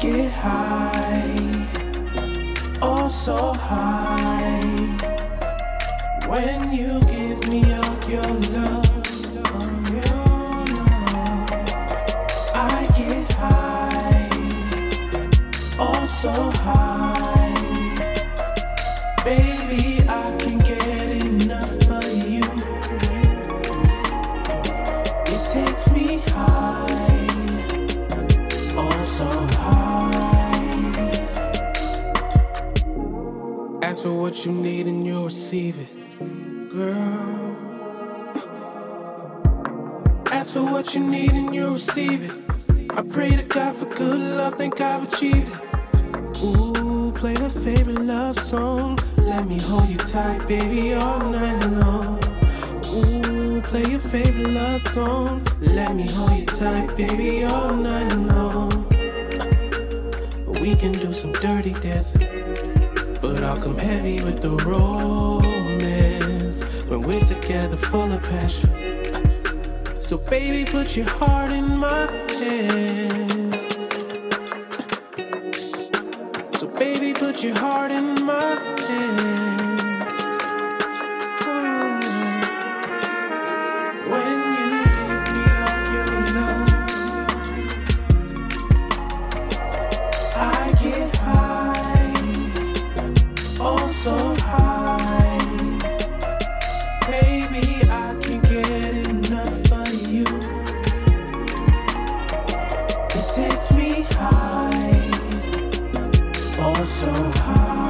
get high, oh so high. When you give me all your love, all your love, I get high, oh so high. Baby, Ask for what you need and you'll receive it, girl. Ask for what you need and you'll receive it. I pray to God for good love, think I've achieved it. Ooh, play the favorite love song. Let me hold you tight, baby, all night long. Ooh, play your favorite love song. Let me hold you tight, baby, all night long. We can do some dirty dancing, but I'll come heavy with the romance. When we're together, full of passion. So, baby, put your heart in my hands. So, baby, put your heart in my She takes me high, oh so high.